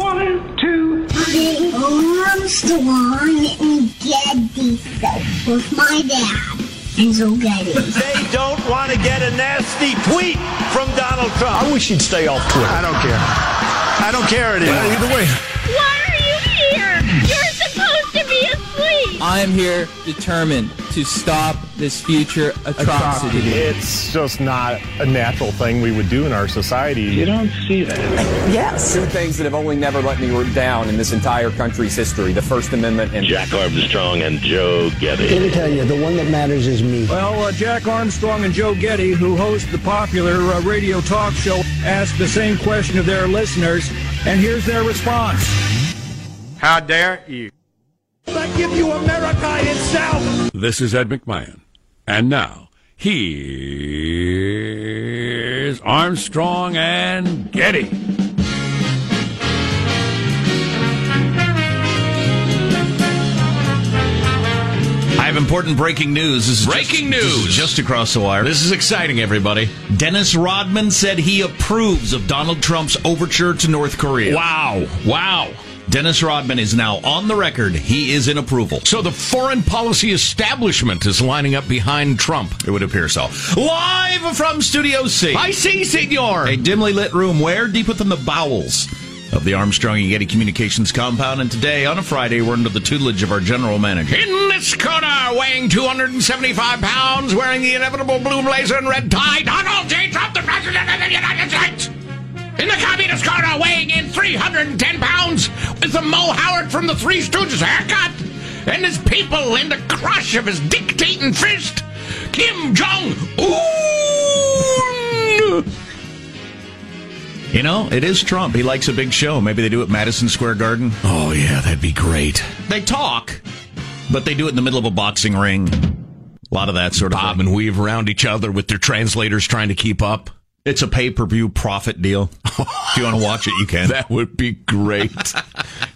One, two, three. Armstrong and Getty with my dad. And so Getty. They don't want to get a nasty tweet from Donald Trump. I wish he'd stay off Twitter. I don't care. I don't care anymore. Well, either way. I am here determined to stop this future atrocity. It's just not a natural thing we would do in our society. You don't see that. Yes. Two things that have only never let me down in this entire country's history the First Amendment and Jack Armstrong and Joe Getty. Let me tell you, the one that matters is me. Well, uh, Jack Armstrong and Joe Getty, who host the popular uh, radio talk show, asked the same question of their listeners, and here's their response. How dare you? I give you America itself. This is Ed McMahon. And now, here's Armstrong and Getty. I have important breaking news. This is breaking just, news. This just across the wire. This is exciting, everybody. Dennis Rodman said he approves of Donald Trump's overture to North Korea. Wow. Wow. Dennis Rodman is now on the record. He is in approval. So the foreign policy establishment is lining up behind Trump. It would appear so. Live from Studio C. I see, senor. A dimly lit room where? Deep within the bowels of the Armstrong and Getty Communications compound. And today, on a Friday, we're under the tutelage of our general manager. In this corner, weighing 275 pounds, wearing the inevitable blue blazer and red tie, Donald J. Trump, the President of the United States. In the communist corner, weighing in 310 pounds, with the Mo Howard from the Three Stooges haircut, and his people in the crush of his dictating fist, Kim Jong Un. You know, it is Trump. He likes a big show. Maybe they do it at Madison Square Garden. Oh, yeah, that'd be great. They talk, but they do it in the middle of a boxing ring. A lot of that sort of Bob thing. and weave around each other with their translators trying to keep up. It's a pay per view profit deal. if you want to watch it, you can. That would be great.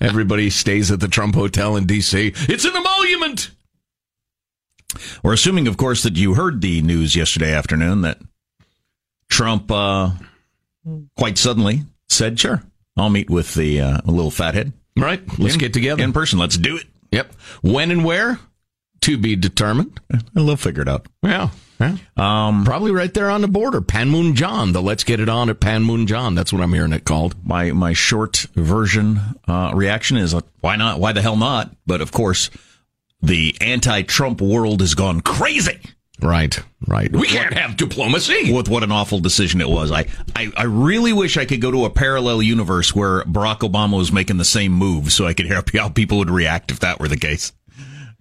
Everybody stays at the Trump Hotel in D.C. It's an emolument. We're assuming, of course, that you heard the news yesterday afternoon that Trump uh, quite suddenly said, "Sure, I'll meet with the uh, little fathead." Right. Let's in, get together in person. Let's do it. Yep. When and where to be determined. They'll figure it out. Yeah. Yeah. Um, Probably right there on the border. Panmunjom, the Let's Get It On at Panmunjom. That's what I'm hearing it called. My my short version uh, reaction is uh, why not? Why the hell not? But of course, the anti-Trump world has gone crazy. Right, right. We can't have diplomacy. With what an awful decision it was. I, I, I really wish I could go to a parallel universe where Barack Obama was making the same move so I could hear how people would react if that were the case.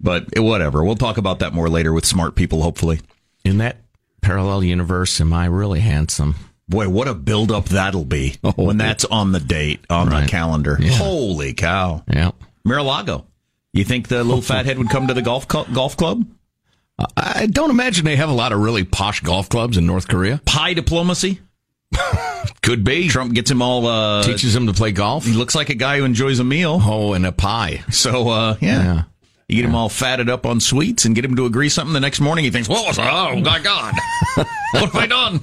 But whatever. We'll talk about that more later with smart people, hopefully. In that parallel universe, am I really handsome? Boy, what a build up that'll be oh, when that's on the date, on right. the calendar. Yeah. Holy cow. Yeah. Mar-a-Lago. You think the little fathead would come to the golf co- golf club? I don't imagine they have a lot of really posh golf clubs in North Korea. Pie diplomacy? Could be. Trump gets him all uh, teaches him to play golf. He looks like a guy who enjoys a meal. Oh, and a pie. So uh, yeah. yeah. You get yeah. him all fatted up on sweets and get him to agree something. The next morning he thinks, "What was? Oh my God, what have I done?"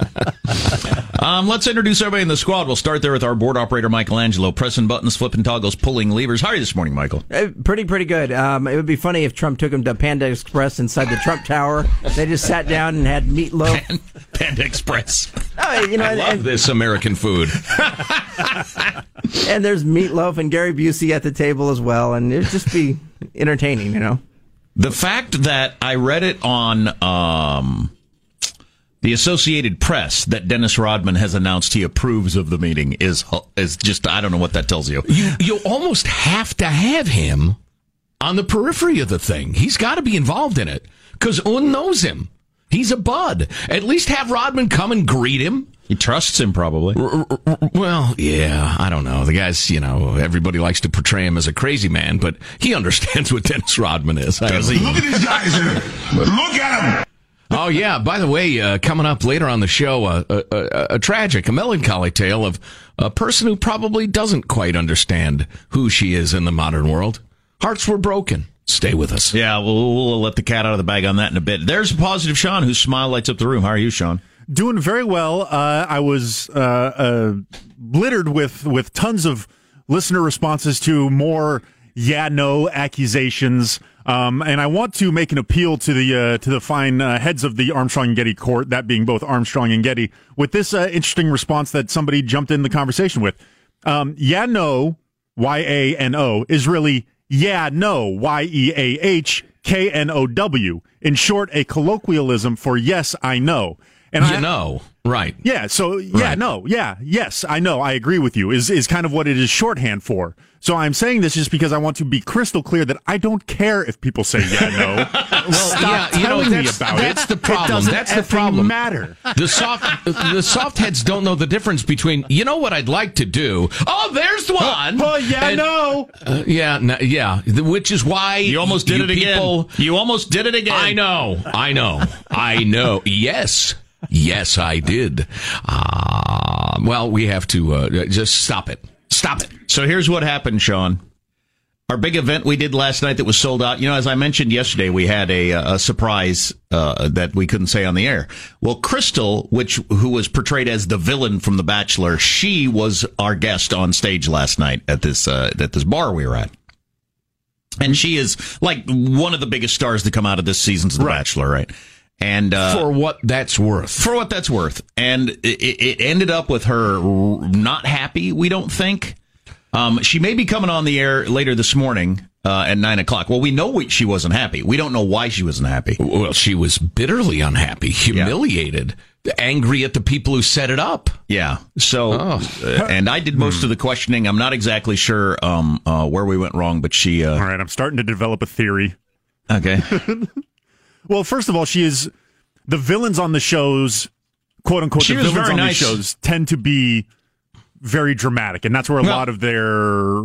um, let's introduce everybody in the squad. We'll start there with our board operator Michelangelo, pressing buttons, flipping toggles, pulling levers. How are you this morning, Michael? Uh, pretty, pretty good. Um, it would be funny if Trump took him to Panda Express inside the Trump Tower. They just sat down and had meatloaf. Pan- Panda Express. Oh, you know, I love and, this American food. and there's meatloaf and Gary Busey at the table as well, and it'd just be entertaining, you know. The fact that I read it on um, the Associated Press that Dennis Rodman has announced he approves of the meeting is is just I don't know what that tells you. You you almost have to have him on the periphery of the thing. He's got to be involved in it because Un knows him. He's a bud. At least have Rodman come and greet him. He trusts him probably. Well, yeah, I don't know. The guy's, you know, everybody likes to portray him as a crazy man, but he understands what Dennis Rodman is. Does he? Look at these guys here. Look at him. Oh yeah. By the way, uh, coming up later on the show, uh, a, a, a, tragic, a melancholy tale of a person who probably doesn't quite understand who she is in the modern world. Hearts were broken. Stay with us. Yeah, we'll, we'll let the cat out of the bag on that in a bit. There's a positive Sean whose smile lights up the room. How are you, Sean? Doing very well. Uh, I was uh, uh, littered with with tons of listener responses to more yeah no accusations. Um, and I want to make an appeal to the uh, to the fine uh, heads of the Armstrong and Getty court, that being both Armstrong and Getty, with this uh, interesting response that somebody jumped in the conversation with. Um, yeah, no, Y A N O is really yeah, no, Y E A H K N O W. In short, a colloquialism for yes, I know. And you I know, right? Yeah. So yeah, right. no, yeah, yes, I know. I agree with you. Is is kind of what it is shorthand for. So I'm saying this just because I want to be crystal clear that I don't care if people say yeah, no. well, Stop yeah, you know, that's, about that's it. the problem. that's the problem. Matter. The soft the soft heads don't know the difference between you know what I'd like to do. Oh, there's one. Oh, yeah, and, no. Uh, yeah, no, yeah. Which is why you almost did you it people, again. You almost did it again. I know. I know. I know. Yes. Yes, I did. Uh, well, we have to uh, just stop it. Stop it. So here's what happened, Sean. Our big event we did last night that was sold out. You know, as I mentioned yesterday, we had a, a surprise uh, that we couldn't say on the air. Well, Krystal, which who was portrayed as the villain from The Bachelor, she was our guest on stage last night at this uh, at this bar we were at. And she is like one of the biggest stars to come out of this season's The right. Bachelor, right? And uh, for what that's worth, for what that's worth, and it, it ended up with her not happy. We don't think um, she may be coming on the air later this morning uh, at nine o'clock. Well, we know we, she wasn't happy. We don't know why she wasn't happy. Well, she was bitterly unhappy, humiliated, yeah. angry at the people who set it up. Yeah. So, oh. uh, and I did most hmm. of the questioning. I'm not exactly sure um, uh, where we went wrong, but she. Uh, all right, I'm starting to develop a theory. Okay. well, first of all, she is the villains on the shows, quote unquote. She the villains on nice. the shows tend to be very dramatic, and that's where a well, lot of their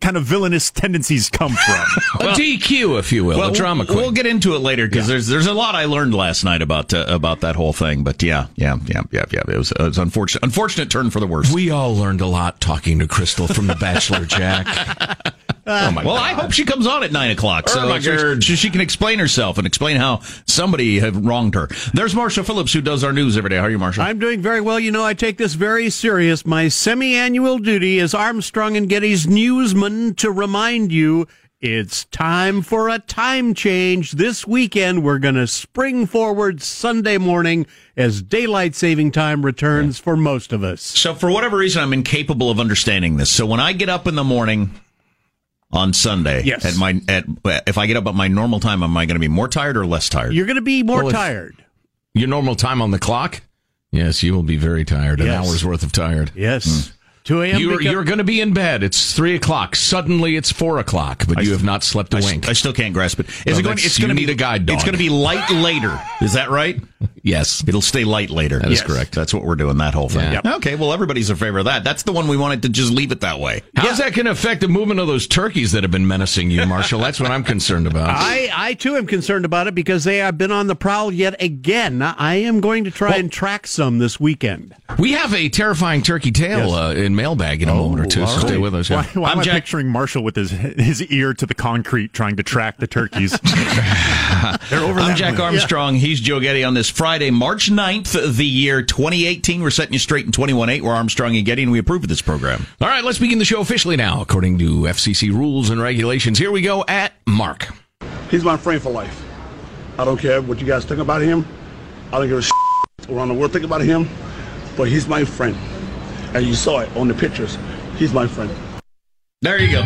kind of villainous tendencies come from. well, a DQ, if you will, well, a drama queen. We'll get into it later because yeah. there's there's a lot I learned last night about uh, about that whole thing. But yeah, yeah, yeah, yeah, yeah. It was, it was unfortunate unfortunate turn for the worse. We all learned a lot talking to Krystal from The Bachelor, Jack. Oh well, I hope she comes on at nine o'clock oh, so, Oh, my so God. she, she can explain herself and explain how somebody had wronged her. There's Marshall Phillips who does our news every day. How are you, Marshall? I'm doing very well. You know, I take this very serious. My semi-annual duty as Armstrong and Getty's newsman to remind you it's time for a time change. This weekend, we're going to spring forward Sunday morning as daylight saving time returns for most of us. So for whatever reason, I'm incapable of understanding this. So when I get up in the morning on Sunday, Yes. at my at if I get up at my normal time, am I going to be more tired or less tired? You're going to be more Well, tired. Your normal time on the clock? Yes, you will be very tired. An hour's worth of tired. Yes. Hmm. 2 a.m. You're, become- you're going to be in bed. It's three o'clock. Suddenly, it's four o'clock, but you have not slept a I, s- wink. I still can't grasp it. Is Well, it going? It's going to be need a guide dog. It's going to be light later. Is that right? Yes, It'll stay light later. That is Yes. correct. That's what we're doing. That whole thing. Yeah. Okay. Well, everybody's in favor of that. That's the one we wanted to just leave it that way. How's that going to affect the movement of those turkeys that have been menacing you, Marshall? That's what I'm concerned about. I, I too am concerned about it because they have been on the prowl yet again. I am going to try and track some this weekend. we have a terrifying turkey tail Yes. uh, in mailbag in a moment or two, so all stay with us. Yeah. why am I'm I Jack- picturing Marshall with his his ear to the concrete trying to track the turkeys? They're over I'm Jack way. Armstrong. He's Joe Getty on this Friday, March 9th, the year 2018. We're setting you straight in 21.8. We're Armstrong and Getty, and we approve of this program. All right, let's begin the show officially now, according to FCC rules and regulations. Here we go at Mark. He's my friend for life. I don't care what you guys think about him. I don't give a shit around the world think about him. But he's my friend. And you saw it on the pictures. He's my friend. There you go.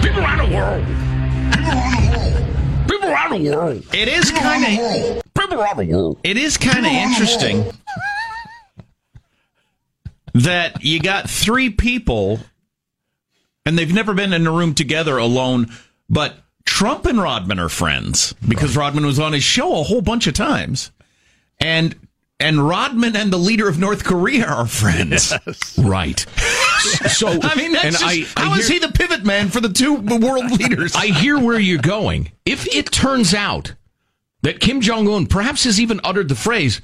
People around the world. People around the world. The world. It is kind of People the world. it is kind of interesting that you got three people and they've never been in a room together alone, but Trump and Rodman are friends because Rodman was on his show a whole bunch of times. And and Rodman and the leader of North Korea are friends. Right. So I mean, that's and just, I, I how is hear- he the pivot man for the two world leaders? I hear where you're going. If it turns out that Kim Jong Un perhaps has even uttered the phrase,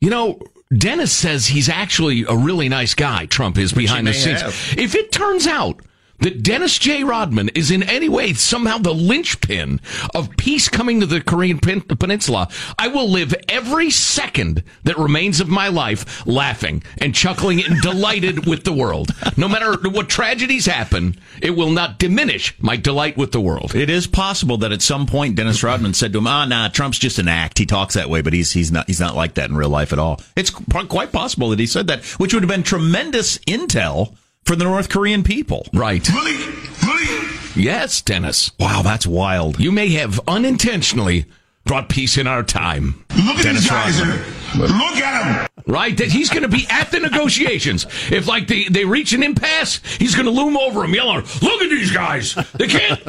you know, Dennis says he's actually a really nice guy, Trump is behind the scenes. have. If it turns out that Dennis J. Rodman is in any way somehow the linchpin of peace coming to the Korean pen- Peninsula, I will live every second that remains of my life laughing and chuckling and delighted with the world. No matter what tragedies happen, it will not diminish my delight with the world. It is possible that at some point Dennis Rodman said to him, "Ah, nah, Trump's just an act. He talks that way, but he's he's not he's not like that in real life at all." It's quite possible that he said that, which would have been tremendous intel for the North Korean people. Right. Really? Really? Yes, Dennis. Wow, that's wild. You may have unintentionally brought peace in our time. Look at Dennis these guys. Rodman. Look at him. Right? That he's going to be at the negotiations. If, like, they, they reach an impasse, he's going to loom over him, yelling, Look at these guys. They can't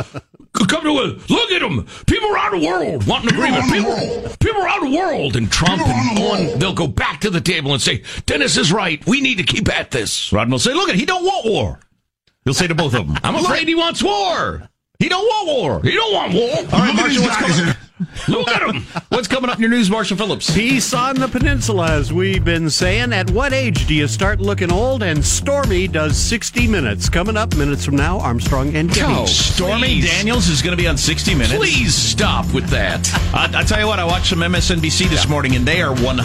come to a look at them. People around the world want an agreement. People, people around the world. And Trump and Un, they'll go back to the table and say, Dennis is right. We need to keep at this. Rodman will say, "Look, at he don't want war." He'll say to both of them, I'm afraid he wants war. He don't want war. He don't want war. All right, Look at Marshall, what's coming, Look at him. what's coming up in your news, Marshall Phillips? Peace on the peninsula, as we've been saying. At what age do you start looking old? And Stormy does 60 Minutes. Coming up minutes from now, Armstrong and Getty. Oh, Stormy please. Daniels is going to be on 60 Minutes. Please stop with that. I, I tell you what, I watched some MSNBC this morning, and they are 100%,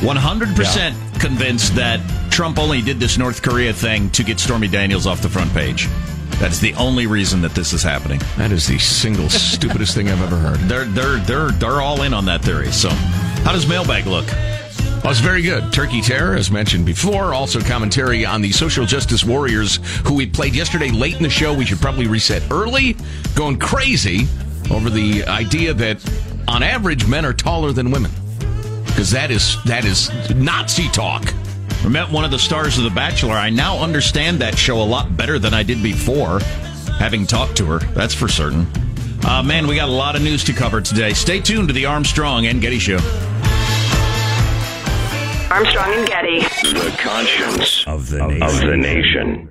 100% convinced that Trump only did this North Korea thing to get Stormy Daniels off the front page. That's the only reason that this is happening. That is the single stupidest thing I've ever heard. They're they're they're they're all in on that theory. So, how does mailbag look? Well, it's very good. Turkey Terror, as mentioned before. Also, commentary on the social justice warriors who we played yesterday late in the show. We should probably reset early. Going crazy over the idea that, on average, men are taller than women. Because that is that is Nazi talk. I met one of the stars of The Bachelor. I now understand that show a lot better than I did before, having talked to her. That's for certain. Uh, man, we got a lot of news to cover today. Stay tuned to the Armstrong and Getty Show. Armstrong and Getty. The conscience Of the nation. of the nation.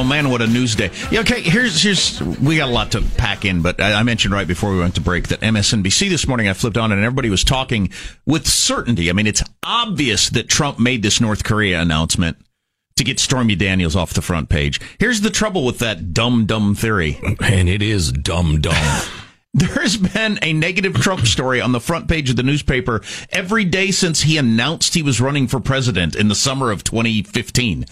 Oh man, what a news day. Yeah, okay, here's here's we got a lot to pack in, but I, I mentioned right before we went to break that MSNBC this morning I flipped on and everybody was talking with certainty. I mean, it's obvious that Trump made this North Korea announcement to get Stormy Daniels off the front page. Here's the trouble with that dumb dumb theory. And it is dumb dumb. There's been a negative Trump story on the front page of the newspaper every day since he announced he was running for president in the summer of 2015.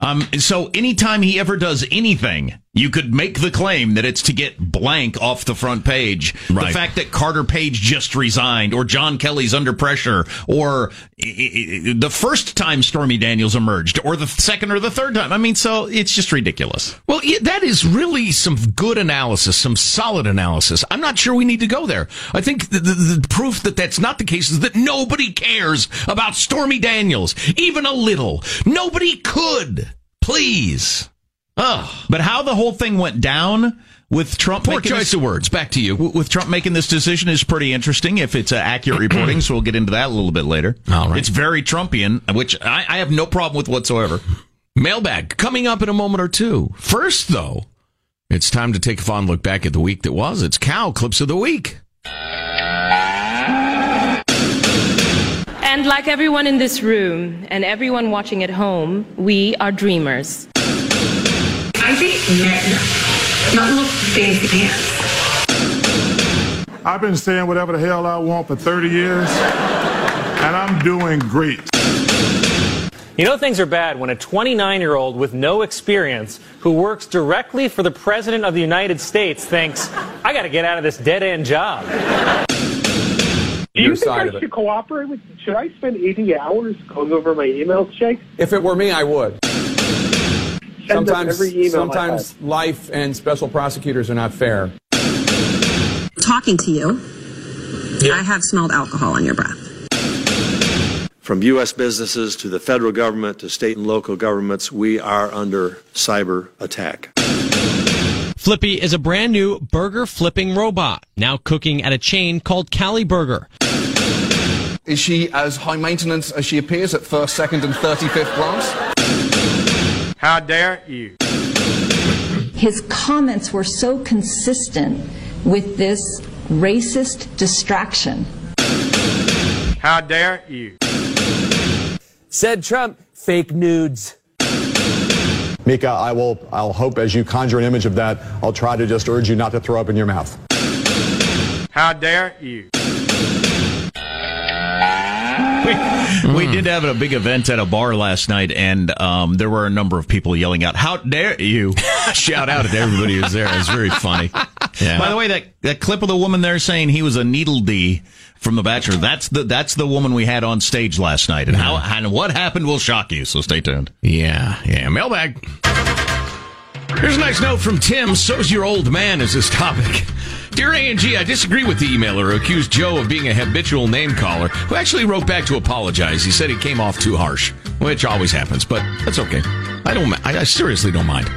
Um, so anytime he ever does anything, you could make the claim that it's to get blank off the front page. Right. The fact that Carter Page just resigned, or John Kelly's under pressure, or the first time Stormy Daniels emerged, or the second or the third time. I mean, so it's just ridiculous. Well, that is really some good analysis, some solid analysis. I'm not sure we need to go there. I think the, the, the proof that that's not the case is that nobody cares about Stormy Daniels, even a little. Nobody could. Please. Oh, But how the whole thing went down with Trump poor choice this- of words. Back to you. with Trump making this decision is pretty interesting if it's uh, accurate reporting. so we'll get into that a little bit later. All right. It's very Trumpian, which I, I have no problem with whatsoever. Mailbag coming up in a moment or two. First, though, it's time to take a fond look back at the week that was. It's Cow Clips of the Week. And like everyone in this room and everyone watching at home, we are dreamers. I think men, not little fancy pants. I've been saying whatever the hell I want for 30 years, and I'm doing great. You know things are bad when a 29 year old with no experience who works directly for the President of the United States thinks, I got to get out of this dead end job. Do you think I should cooperate with? Should I spend 80 hours going over my emails, Jake? If it were me, I would. Send Sometimes, every email sometimes life and special prosecutors are not fair. Talking to you, I have smelled alcohol on your breath. From U.S. businesses to the federal government to state and local governments, we are under cyber attack. Flippy is a brand new burger flipping robot, now cooking at a chain called CaliBurger. Is she as high maintenance as she appears at first, second, and 35th glance? How dare you? His comments were so consistent with this racist distraction. How dare you? Said Trump, fake nudes. Mika, I will, I'll hope as you conjure an image of that, I'll try to just urge you not to throw up in your mouth. How dare you? We, we did have a big event at a bar last night, and um, there were a number of people yelling out, "How dare you!" Shout out to everybody who's there. It's very funny. Yeah. By the way, that that clip of the woman there saying he was a needle D from The Bachelor, that's the that's the woman we had on stage last night, and how and what happened will shock you. So stay tuned. Yeah, yeah. Mailbag. Here's a nice note from Tim. So's your old man is this topic. Dear A&G, I disagree with the emailer who accused Joe of being a habitual name caller, who actually wrote back to apologize. He said he came off too harsh, which always happens, but that's okay. I don't. I, I seriously don't mind.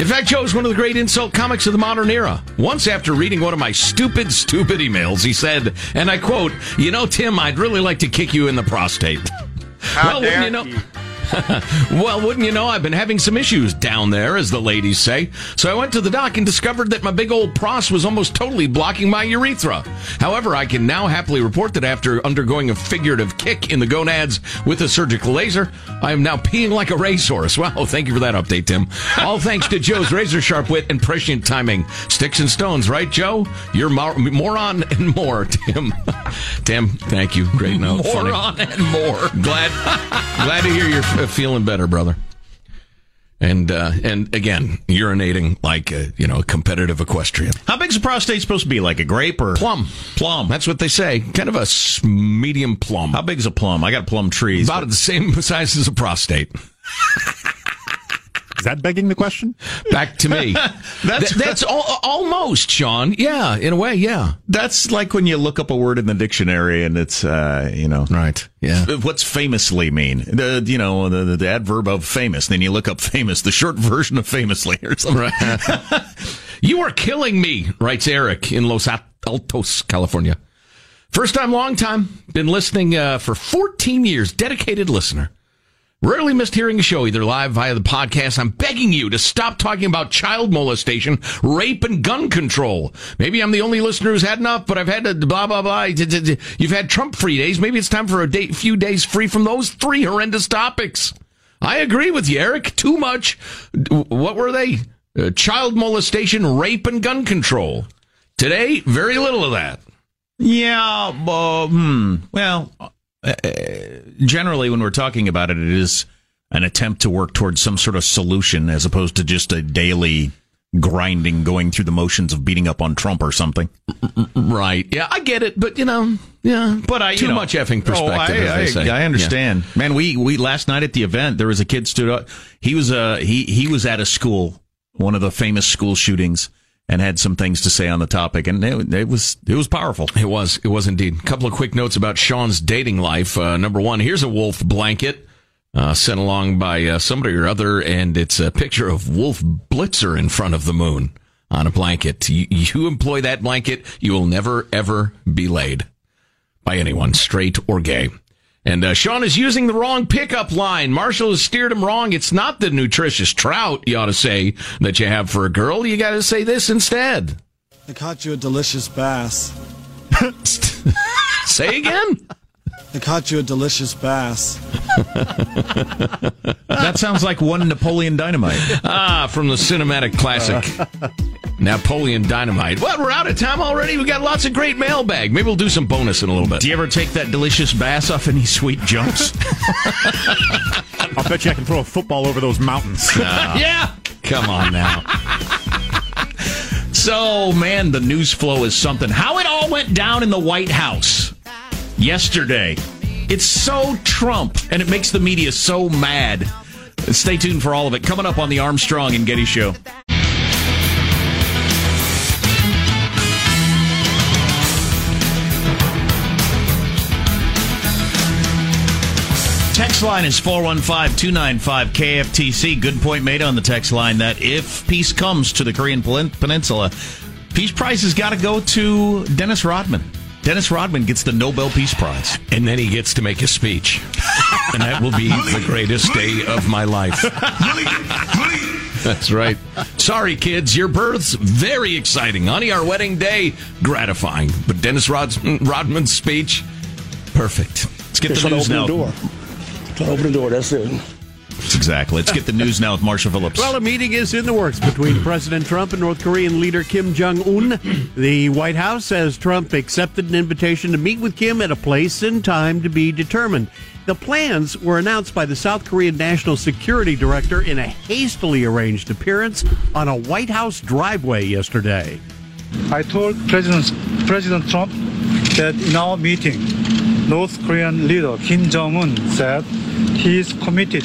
In fact, Joe is one of the great insult comics of the modern era. Once after reading one of my stupid, stupid emails, he said, and I quote, "You know, Tim, I'd really like to kick you in the prostate." How well, dare you know? well, wouldn't you know, I've been having some issues down there, as the ladies say. So I went to the doc and discovered that my big old pros was almost totally blocking my urethra. However, I can now happily report that after undergoing a figurative kick in the gonads with a surgical laser, I am now peeing like a racehorse. Wow, thank you for that update, Tim. All thanks to Joe's razor sharp wit and prescient timing. Sticks and stones, right, Joe? You're mor- moron and more, Tim. Tim, thank you. Great note. Funny. Moron and more. Glad, glad to hear you're f- feeling better, brother. And uh, and again, urinating like a, you know a competitive equestrian. How big's a prostate supposed to be? Like a grape or Plum, plum? that's what they say. Kind of a medium plum, How big's a plum? I got plum trees. about the same size as a prostate. Is that begging the question? Back to me. That's- Th- that's al- almost Sean. Yeah, in a way, yeah. That's like when you look up a word in the dictionary and it's, uh, you know, Right. Yeah. What's famously mean? The you know the, the adverb of famous. Then you look up famous, the short version of famously or something. Right. you are killing me, writes Eric in Los Altos, California. First time, long time. Been listening uh, for 14 years. Dedicated listener. Rarely missed hearing a show, either live via the podcast. I'm begging you to stop talking about child molestation, rape, and gun control. Maybe I'm the only listener who's had enough, but I've had to blah, blah, blah. You've had Trump free days. Maybe it's time for a day, few days free from those three horrendous topics. I agree with you, Eric. Too much. What were they? Uh, child molestation, rape, and gun control. Today, very little of that. Yeah, uh, hmm. Well, uh, generally, when we're talking about it, it is an attempt to work towards some sort of solution as opposed to just a daily grinding, going through the motions of beating up on Trump or something. Right. Yeah, I get it, but you know, yeah. But I too you know, much effing perspective. Oh, I, I, I, understand, yeah. man. We we last night at the event, there was a kid stood up. He was uh he he was at a school, one of the famous school shootings and had some things to say on the topic, and it, it, was it was powerful. It was it was indeed. A couple of quick notes about Sean's dating life. Uh, number one, here's a wolf blanket uh, sent along by uh, somebody or other, and it's a picture of Wolf Blitzer in front of the moon on a blanket. You, you employ that blanket, you will never ever be laid by anyone, straight or gay. And uh, Sean is using the wrong pickup line. Marshall has steered him wrong. It's not the nutritious trout you ought to say that you have for a girl. You got to say this instead. I caught you a delicious bass. say again. I caught you a delicious bass. that sounds like one Napoleon Dynamite. Ah, from the cinematic classic. Napoleon Dynamite. What? We're out of time already. We got lots of great mailbag. Maybe we'll do some bonus in a little bit. Do you ever take that delicious bass off any sweet jumps? I'll bet you I can throw a football over those mountains. Uh, yeah. Come on now. so, man, the news flow is something. How it all went down in the White House yesterday. It's so Trump, and it makes the media so mad. Stay tuned for all of it. Coming up on the Armstrong and Getty Show. Text line is 415 295 KFTC. Good point made on the text line that if peace comes to the Korean Peninsula, peace prize has got to go to Dennis Rodman. Dennis Rodman gets the Nobel Peace Prize. And then he gets to make a speech. and that will be the greatest day of my life. That's right. Sorry, kids. Your birth's very exciting. Honey, our wedding day, gratifying. But Dennis Rodman's speech, perfect. Let's get the news now. The door. open the door. That's it. Exactly. Let's get the news now with Marshall Phillips. Well, a meeting is in the works between President Trump and North Korean leader Kim Jong Un. The White House says Trump accepted an invitation to meet with Kim at a place and time to be determined. The plans were announced by the South Korean National Security Director in a hastily arranged appearance on a White House driveway yesterday. I told President, President Trump that in our meeting, North Korean leader Kim Jong un said he is committed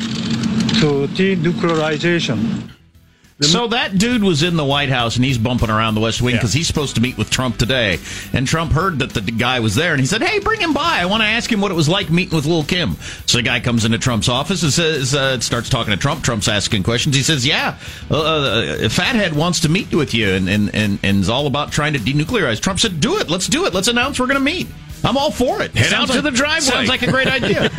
to denuclearization. So that dude was in the White House and he's bumping around the West Wing because yeah. he's supposed to meet with Trump today. And Trump heard that the guy was there and he said, Hey, bring him by. I want to ask him what it was like meeting with Lil Kim. So the guy comes into Trump's office and says, uh, starts talking to Trump. Trump's asking questions. He says, Yeah, uh, uh, Fathead wants to meet with you and, and, and, and is all about trying to denuclearize. Trump said, Do it. Let's do it. Let's announce we're going to meet. I'm all for it. Head sounds out to like, the driveway. Sounds like a great idea.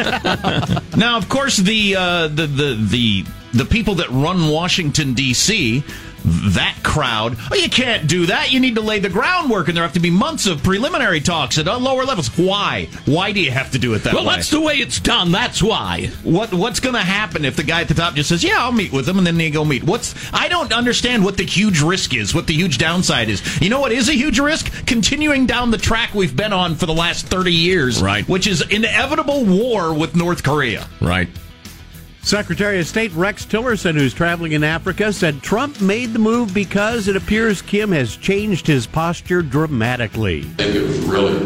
now, of course, the, uh, the the the the people that run Washington D.C that crowd. Oh, you can't do that. You need to lay the groundwork, and there have to be months of preliminary talks at uh, lower levels. Why? Why do you have to do it that well, way? Well, that's the way it's done. That's why. What What's going to happen if the guy at the top just says, "Yeah, I'll meet with them," and then they go meet? What's I don't understand what the huge risk is. What the huge downside is. You know what is a huge risk? Continuing down the track we've been on for the last thirty years, right? Which is inevitable war with North Korea, right? Secretary of State Rex Tillerson, who's traveling in Africa, said Trump made the move because it appears Kim has changed his posture dramatically. I think it was really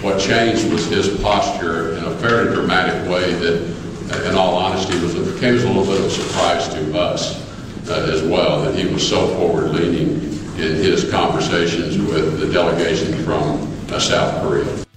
what changed was his posture in a very dramatic way that, in all honesty, was it came as a little bit of a surprise to us uh, as well that he was so forward leaning in his conversations with the delegation from uh, South Korea.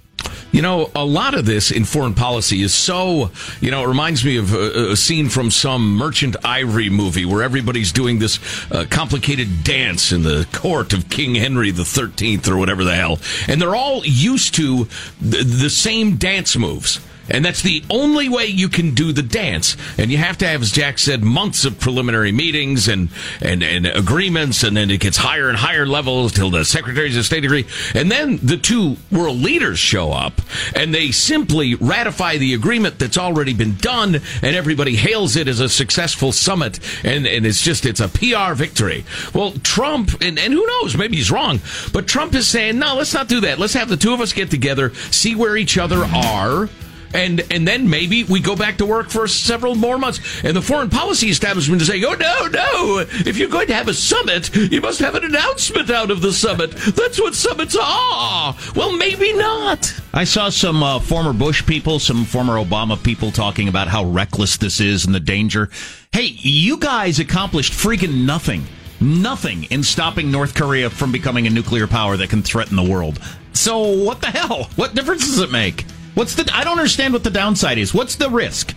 You know, a lot of this in foreign policy is so, you know, it reminds me of a, scene from some Merchant Ivory movie where everybody's doing this uh, complicated dance in the court of King Henry the 13th or whatever the hell. And they're all used to the same dance moves And that's the only way you can do the dance. And you have to have, as Jack said, months of preliminary meetings and, and, and agreements, and then it gets higher and higher levels till the secretaries of state agree. And then the two world leaders show up and they simply ratify the agreement that's already been done, and everybody hails it as a successful summit. And, and it's just, it's a PR victory. Well, Trump, and, and who knows, maybe he's wrong, but Trump is saying, no, let's not do that. Let's have the two of us get together, see where each other are and and then maybe we go back to work for several more months. And the foreign policy establishment is saying, "Oh no, no! If you're going to have a summit, you must have an announcement out of the summit. That's what summits are." Well, maybe not. I saw some uh, former Bush people, some former Obama people talking about how reckless this is and the danger. Hey, you guys accomplished freaking nothing. Nothing in stopping North Korea from becoming a nuclear power that can threaten the world. So what the hell? What difference does it make? What's the? I don't understand what the downside is. What's the risk?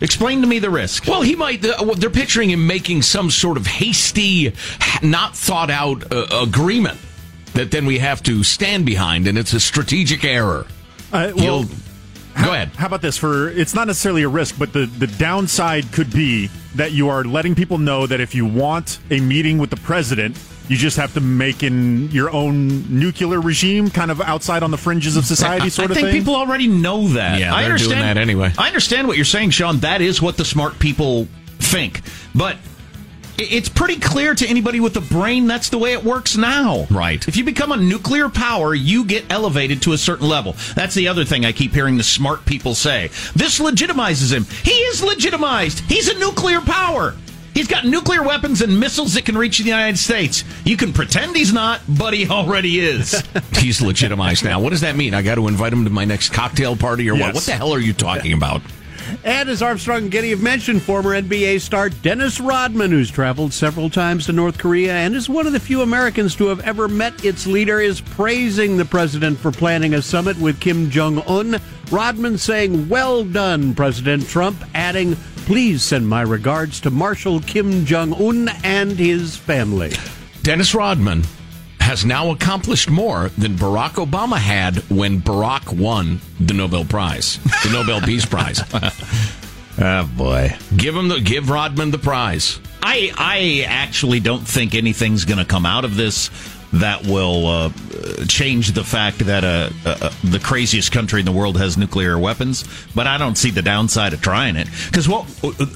Explain to me the risk. Well, he might. Uh, they're picturing him making some sort of hasty, not thought out uh, agreement that then we have to stand behind, and it's a strategic error. Uh, well, Go ahead. How about this? For it's not necessarily a risk, but the the downside could be that you are letting people know that if you want a meeting with the president, you just have to make in your own nuclear regime, kind of outside on the fringes of society, sort of thing. I think people already know that. Yeah, I they're understand doing that anyway. I understand what you're saying, Sean. That is what the smart people think, but it's pretty clear to anybody with a brain that's the way it works now. Right. If you become a nuclear power, you get elevated to a certain level. That's the other thing I keep hearing the smart people say. This legitimizes him. He is legitimized. He's a nuclear power. He's got nuclear weapons and missiles that can reach the United States. You can pretend he's not, but he already is. he's legitimized now. What does that mean? I got to invite him to my next cocktail party or Yes. what? What the hell are you talking about? And as Armstrong and Getty have mentioned, former NBA star Dennis Rodman, who's traveled several times to North Korea and is one of the few Americans to have ever met its leader, is praising the president for planning a summit with Kim Jong un. Rodman saying, Well done, President Trump, adding, Please send my regards to Marshal Kim Jong un and his family. Dennis Rodman has now accomplished more than Barack Obama had when Barack won the Nobel Prize, the Nobel Peace Prize. oh boy. Give him the give Rodman the prize. I I actually don't think anything's going to come out of this that will uh, change the fact that uh, uh, the craziest country in the world has nuclear weapons. But I don't see the downside of trying it because what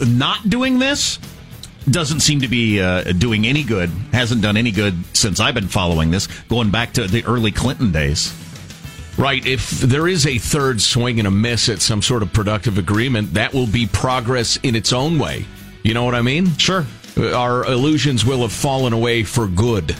not doing this doesn't seem to be uh, doing any good. Hasn't done any good since I've been following this, going back to the early Clinton days. Right. If there is a third swing and a miss at some sort of productive agreement, that will be progress in its own way. You know what I mean? Sure. Our illusions will have fallen away for good.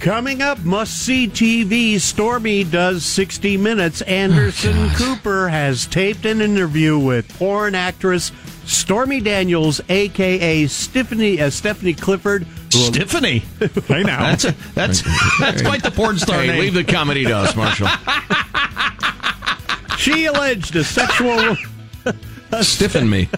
Coming up, must see TV. Stormy does 60 Minutes. Anderson Cooper has taped an interview with porn actress Stormy Daniels, aka Stephanie uh, Stephanie Clifford. Stephanie, hey now, that's a, that's that's quite the porn star Hey, name. leave the comedy to us, Marshall. She alleged a sexual. Stiffen me.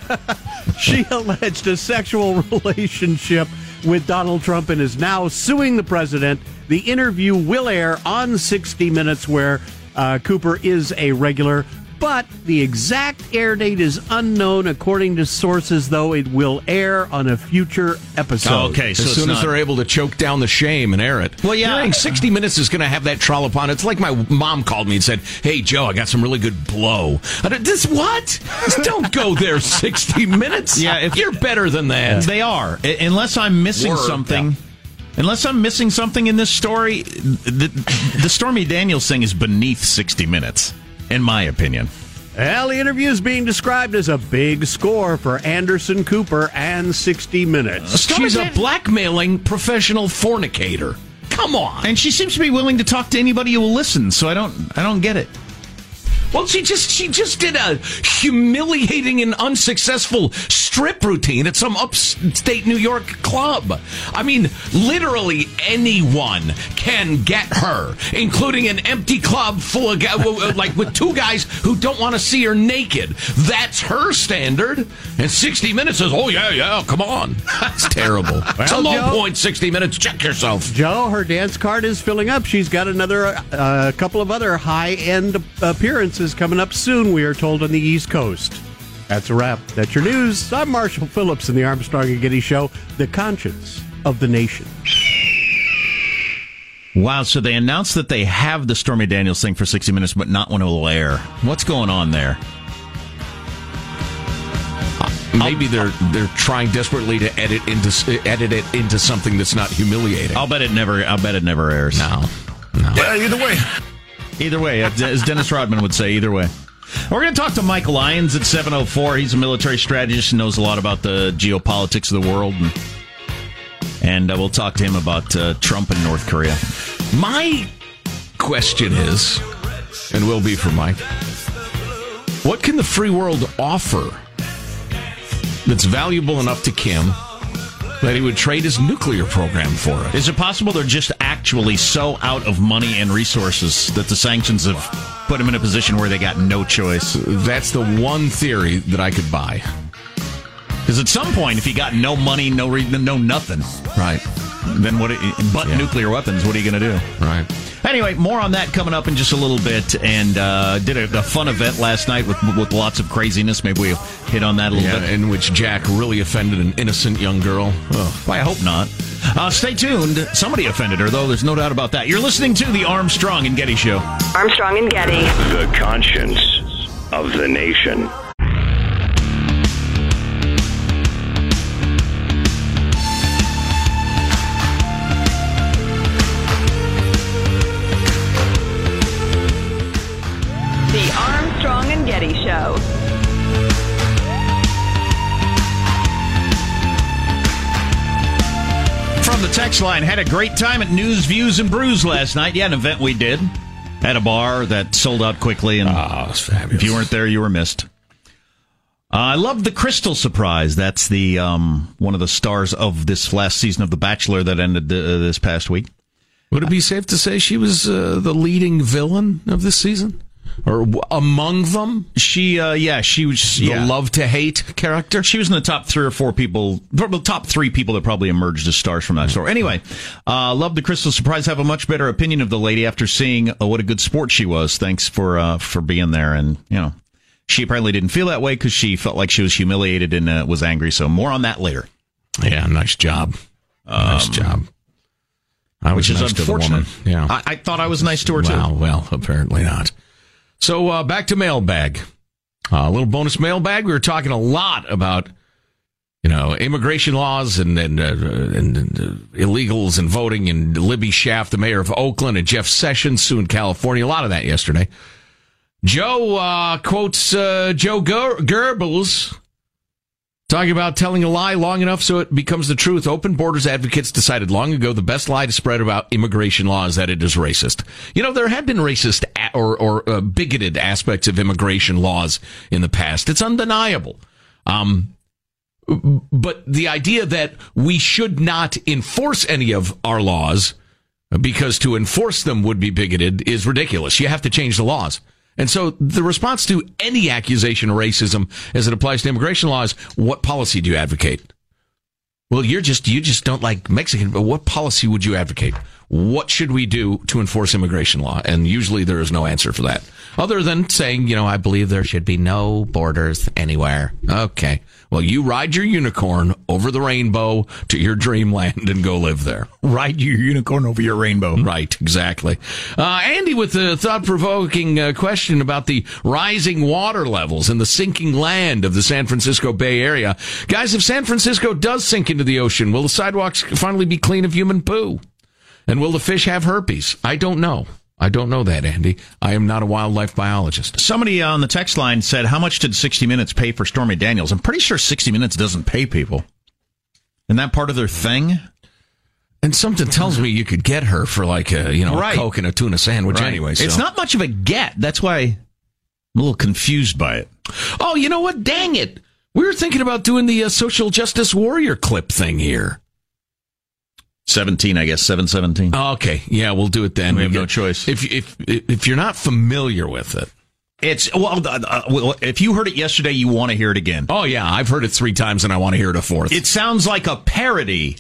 she alleged a sexual relationship with Donald Trump and is now suing the president. The interview will air on 60 Minutes, where uh, Cooper is a regular. But the exact air date is unknown, according to sources, though it will air on a future episode. okay, so as it's soon as they're able to choke down the shame and air it. Well, yeah. Hearing 60 Minutes is going to have that trollop on. It's like my mom called me and said, Hey, Joe, I got some really good blow. I don't- this what? Don't go there 60 Minutes. Yeah, if- You're better than that. They are, I- unless I'm missing Word. something. Unless I'm missing something in this story, the, the Stormy Daniels thing is beneath 60 Minutes, in my opinion. Well, the interview is being described as a big score for Anderson Cooper and 60 Minutes. Uh, she's a blackmailing professional fornicator. Come on. And she seems to be willing to talk to anybody who will listen. So I don't, I don't get it. Well, she just she just did a humiliating and unsuccessful strip routine at some upstate New York club. I mean, literally anyone can get her, including an empty club full of guys, like with two guys who don't want to see her naked. That's her standard. And 60 Minutes says, oh, yeah, yeah, come on. That's terrible. it's a low Joe- point, 60 Minutes. Check yourself. Joe, her dance card is filling up. She's got another uh, couple of other high end appearances coming up soon, we are told, on the East Coast. That's a wrap. That's your news. I'm Marshall Phillips in the Armstrong and Getty Show, the conscience of the nation. Wow, so they announced that they have the Stormy Daniels thing for 60 Minutes, but not when it will air. What's going on there? Uh, maybe they're they're trying desperately to edit into edit it into something that's not humiliating. I'll bet it never. I'll bet it never airs. No, no. Yeah, either way. Either way, as Dennis Rodman would say, either way. We're going to talk to Mike Lyons at 704. He's a military strategist and knows a lot about the geopolitics of the world. And, and uh, we'll talk to him about uh, Trump and North Korea. My question is, and will be for Mike, what can the free world offer that's valuable enough to Kim that he would trade his nuclear program for it? Is it possible they're just actually so out of money and resources that the sanctions have put him in a position where they got no choice? That's the one theory that I could buy. Because at some point, if you got no money, no re- no nothing, right? Then what? But Yeah. nuclear weapons. What are you going to do? Right. Anyway, more on that coming up in just a little bit. And uh, did a, a fun event last night with with lots of craziness. Maybe we'll hit on that a little Yeah, bit. in which Jack really offended an innocent young girl. Well, I hope not. Uh, stay tuned. Somebody offended her, though. There's no doubt about that. You're listening to the Armstrong and Getty Show. Armstrong and Getty. The conscience of the nation. Text line, had a great time at News, Views, and Brews last night. Yeah, an event we did at a bar that sold out quickly. And if you weren't there, you were missed. Uh, I love the Krystal surprise. That's the um, one of the stars of this last season of The Bachelor that ended uh, this past week. Would it be safe to say she was uh, the leading villain of this season? Or w- among them? She, uh, yeah, she was The yeah. love to hate character? She was in the top three or four people, probably the top three people that probably emerged as stars from that story. Anyway, uh, love the Krystal Surprise. Have a much better opinion of the lady after seeing uh, what a good sport she was. Thanks for uh, for being there. And you know, she apparently didn't feel that way because she felt like she was humiliated and uh, was angry. So more on that later. Yeah, nice job. nice Um, job. I was which is nice to the unfortunate. woman. Yeah. I, I thought I was nice to her too. Wow, well, apparently not. So uh, back to mailbag. Uh, a little bonus mailbag. We were talking a lot about, you know, immigration laws and and, uh, and, uh, illegals and voting and Libby Schaaf, the mayor of Oakland, and Jeff Sessions, suing California. A lot of that yesterday. Joe uh, quotes uh, Joe Ger- Goebbels Talking about telling a lie long enough so it becomes the truth. Open Borders advocates decided long ago the best lie to spread about immigration law is that it is racist. You know, there have been racist or, or uh, bigoted aspects of immigration laws in the past. It's undeniable. Um, but the idea that we should not enforce any of our laws because to enforce them would be bigoted is ridiculous. You have to change the laws. And so the response to any accusation of racism as it applies to immigration laws, what policy do you advocate? Well, you're just, you just don't like Mexican, but what policy would you advocate? What should we do to enforce immigration law? And usually there is no answer for that other than saying, you know, I believe there should be no borders anywhere. Okay. Well, you ride your unicorn over the rainbow to your dreamland and go live there. Ride your unicorn over your rainbow. Right, exactly. Uh, Andy with the thought provoking uh, question about the rising water levels and the sinking land of the San Francisco Bay Area. Guys, if San Francisco does sink into the ocean, will the sidewalks finally be clean of human poo? And will the fish have herpes? I don't know. I don't know that, Andy. I am not a wildlife biologist. Somebody on the text line said, "How much did 60 Minutes pay for Stormy Daniels?" I'm pretty sure 60 Minutes doesn't pay people. Isn't that part of their thing? And something tells me you could get her for like a you know Right. a coke and a tuna sandwich Right. anyway. So. It's not much of a get. That's why I'm a little confused by it. Oh, you know what? Dang it! We were thinking about doing the uh, social justice warrior clip thing here. 17, I guess. 717. Okay, yeah, we'll do it then. We have no choice. If if if you're not familiar with it, It's well, uh, uh, well, if you heard it yesterday, you want to hear it again. Oh yeah, I've heard it three times and I want to hear it a fourth. It sounds like a parody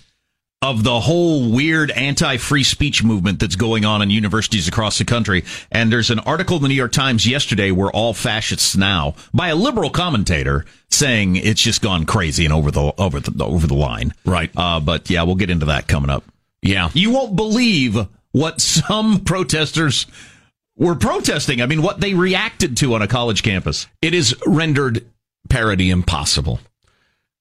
of the whole weird anti-free speech movement that's going on in universities across the country. And there's an article in the New York Times yesterday, "We're all fascists now," by a liberal commentator saying it's just gone crazy and over the over the over the line. Right. Uh, but yeah, we'll get into that coming up. Yeah. You won't believe what some protesters were protesting. I mean, what they reacted to on a college campus. It is rendered parody impossible.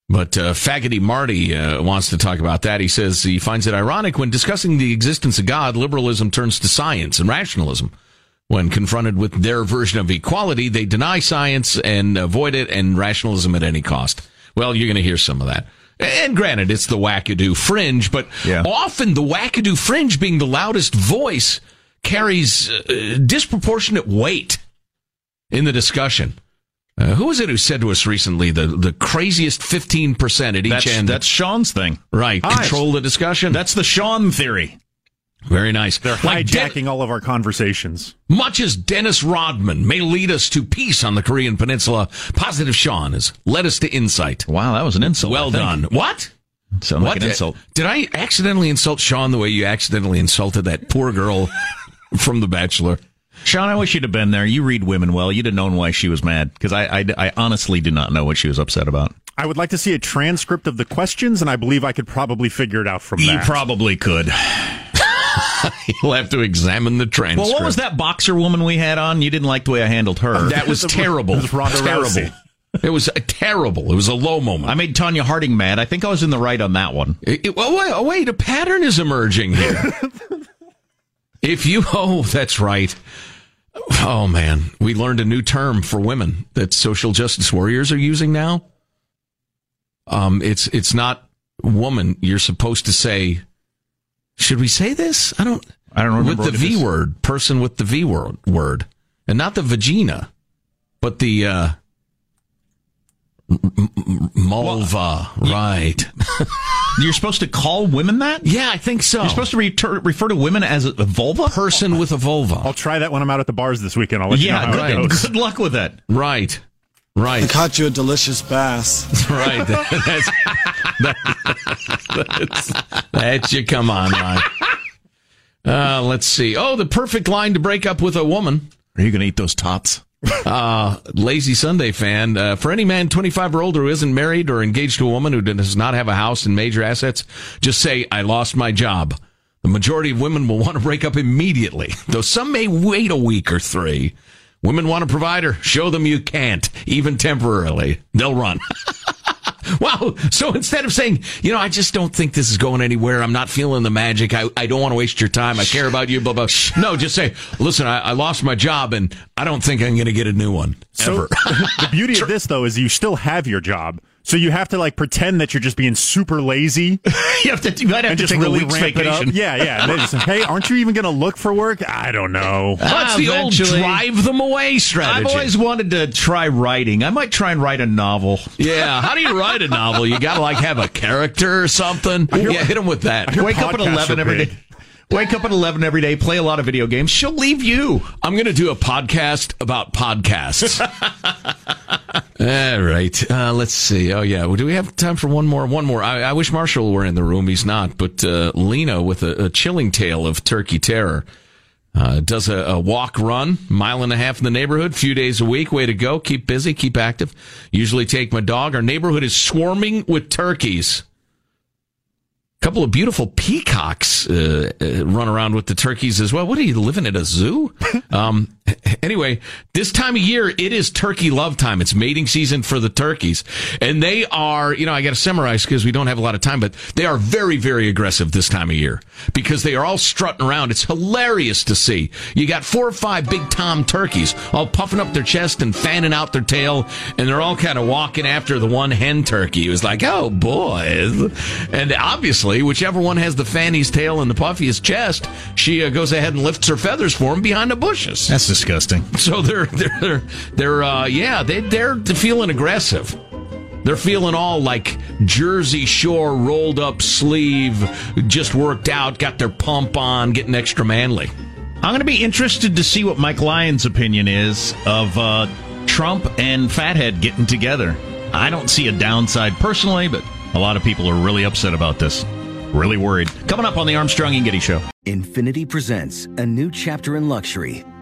But uh, Faggoty Marty uh, wants to talk about that. He says he finds it ironic when discussing the existence of God, liberalism turns to science and rationalism. When confronted with their version of equality, they deny science and avoid it and rationalism at any cost. Well, you're going to hear some of that. And granted, it's the wackadoo fringe, but Yeah. often the wackadoo fringe being the loudest voice carries uh, disproportionate weight in the discussion. Uh, who was it who said to us recently the, the craziest 15% at each That's, end? that's Sean's thing. right. Hi. Control the discussion. That's the Sean theory. very nice. They're Like hijacking all of our conversations. much as Dennis Rodman may lead us to peace on the Korean Peninsula, Positive Sean has led us to insight. Wow, that was an insult. Well done. What? Sound like what? an insult. Did I accidentally insult Sean the way you accidentally insulted that poor girl from The Bachelor? Sean, I wish you'd have been there. You read women well. You'd have known why she was mad because I, I, I honestly do not know what she was upset about. I would like to see a transcript of the questions, and I believe I could probably figure it out from there. You that. probably could. You'll have to examine the transcript. Well, what was that boxer woman we had on? You didn't like the way I handled her. That was terrible. It was Ronda terrible. Rousey. It was uh, terrible. It was a low moment. I made Tonya Harding mad. I think I was in the right on that one. It- it- well, wait, oh, wait, a pattern is emerging here. if you, oh, that's right. Oh man, we learned a new term for women that social justice warriors are using now. Um, it's it's not woman. You're supposed to say. Should we say this? I don't. I don't remember with the V word, person with the V word, word, and not the vagina, but the uh, m- m- mulva. right. You're supposed to call women that? Yeah, I think so. You're supposed to retur- refer to women as a, a vulva? person with a vulva. I'll try that when I'm out at the bars this weekend. I'll let you know Yeah, how good, it goes. good luck with it. Right. Right. I Right. caught you a delicious bass. right. That's, that's, that's you. Come on, Ryan. Uh, let's see. Oh, the perfect line to break up with a woman. Are you going to eat those tots? Uh, lazy Sunday fan. Uh, for any man 25 or older who isn't married or engaged to a woman who does not have a house and major assets, just say, I lost my job. The majority of women will want to break up immediately, though some may wait a week or three. Women want a provider. Show them you can't, even temporarily. They'll run. wow. So instead of saying, you know, I just don't think this is going anywhere. I'm not feeling the magic. I, I don't want to waste your time. I care about you, blah, blah. No, just say, listen, I, I lost my job and I don't think I'm going to get a new one. So Ever. the beauty of this though is you still have your job. So you have to like pretend that you're just being super lazy you have to, you might have and to just take really a week's ramp it up. vacation. Yeah, yeah. And just, hey, aren't you even going to look for work? I don't know. That's the old drive them away strategy. I've always wanted to try writing. I might try and write a novel. yeah. How do you write a novel? You got to like have a character or something. Yeah, hit them with that. Wake up at 11 every day. big. day. Wake up at 11 every day, play a lot of video games. She'll leave you. I'm going to do a podcast about podcasts. All right. Uh, let's see. Oh, yeah. Well, do we have time for one more? One more. I, I wish Marshall were in the room. He's not. But uh, Lena, with a, a chilling tale of turkey terror, uh, does a, a walk run, mile and a half in the neighborhood, few days a week. Way to go. Keep busy, keep active. Usually take my dog. Our neighborhood is swarming with turkeys. A couple of beautiful peacocks uh, uh, run around with the turkeys as well. What are you living at a zoo? um, anyway, this time of year it is turkey love time. It's mating season for the turkeys, and they are. You know, I got to summarize because we don't have a lot of time, but they are very, very aggressive this time of year because they are all strutting around. It's hilarious to see. You got four or five big tom turkeys all puffing up their chest and fanning out their tail, and they're all kind of walking after the one hen turkey. It was like, oh boy, and obviously, whichever one has the fanny's tail and the puffiest chest, she uh, goes ahead and lifts her feathers for him behind the bushes. That's disgusting. So they're they're they're, they're uh, yeah they they're feeling aggressive. They're feeling all like Jersey Shore rolled up sleeve, just worked out, got their pump on, getting extra manly. I'm going to be interested to see what Mike Lyons' opinion is of uh, Trump and Fathead getting together. I don't see a downside personally, but a lot of people are really upset about this. Really worried. Coming up on the Armstrong and Getty Show. Infiniti presents a new chapter in luxury,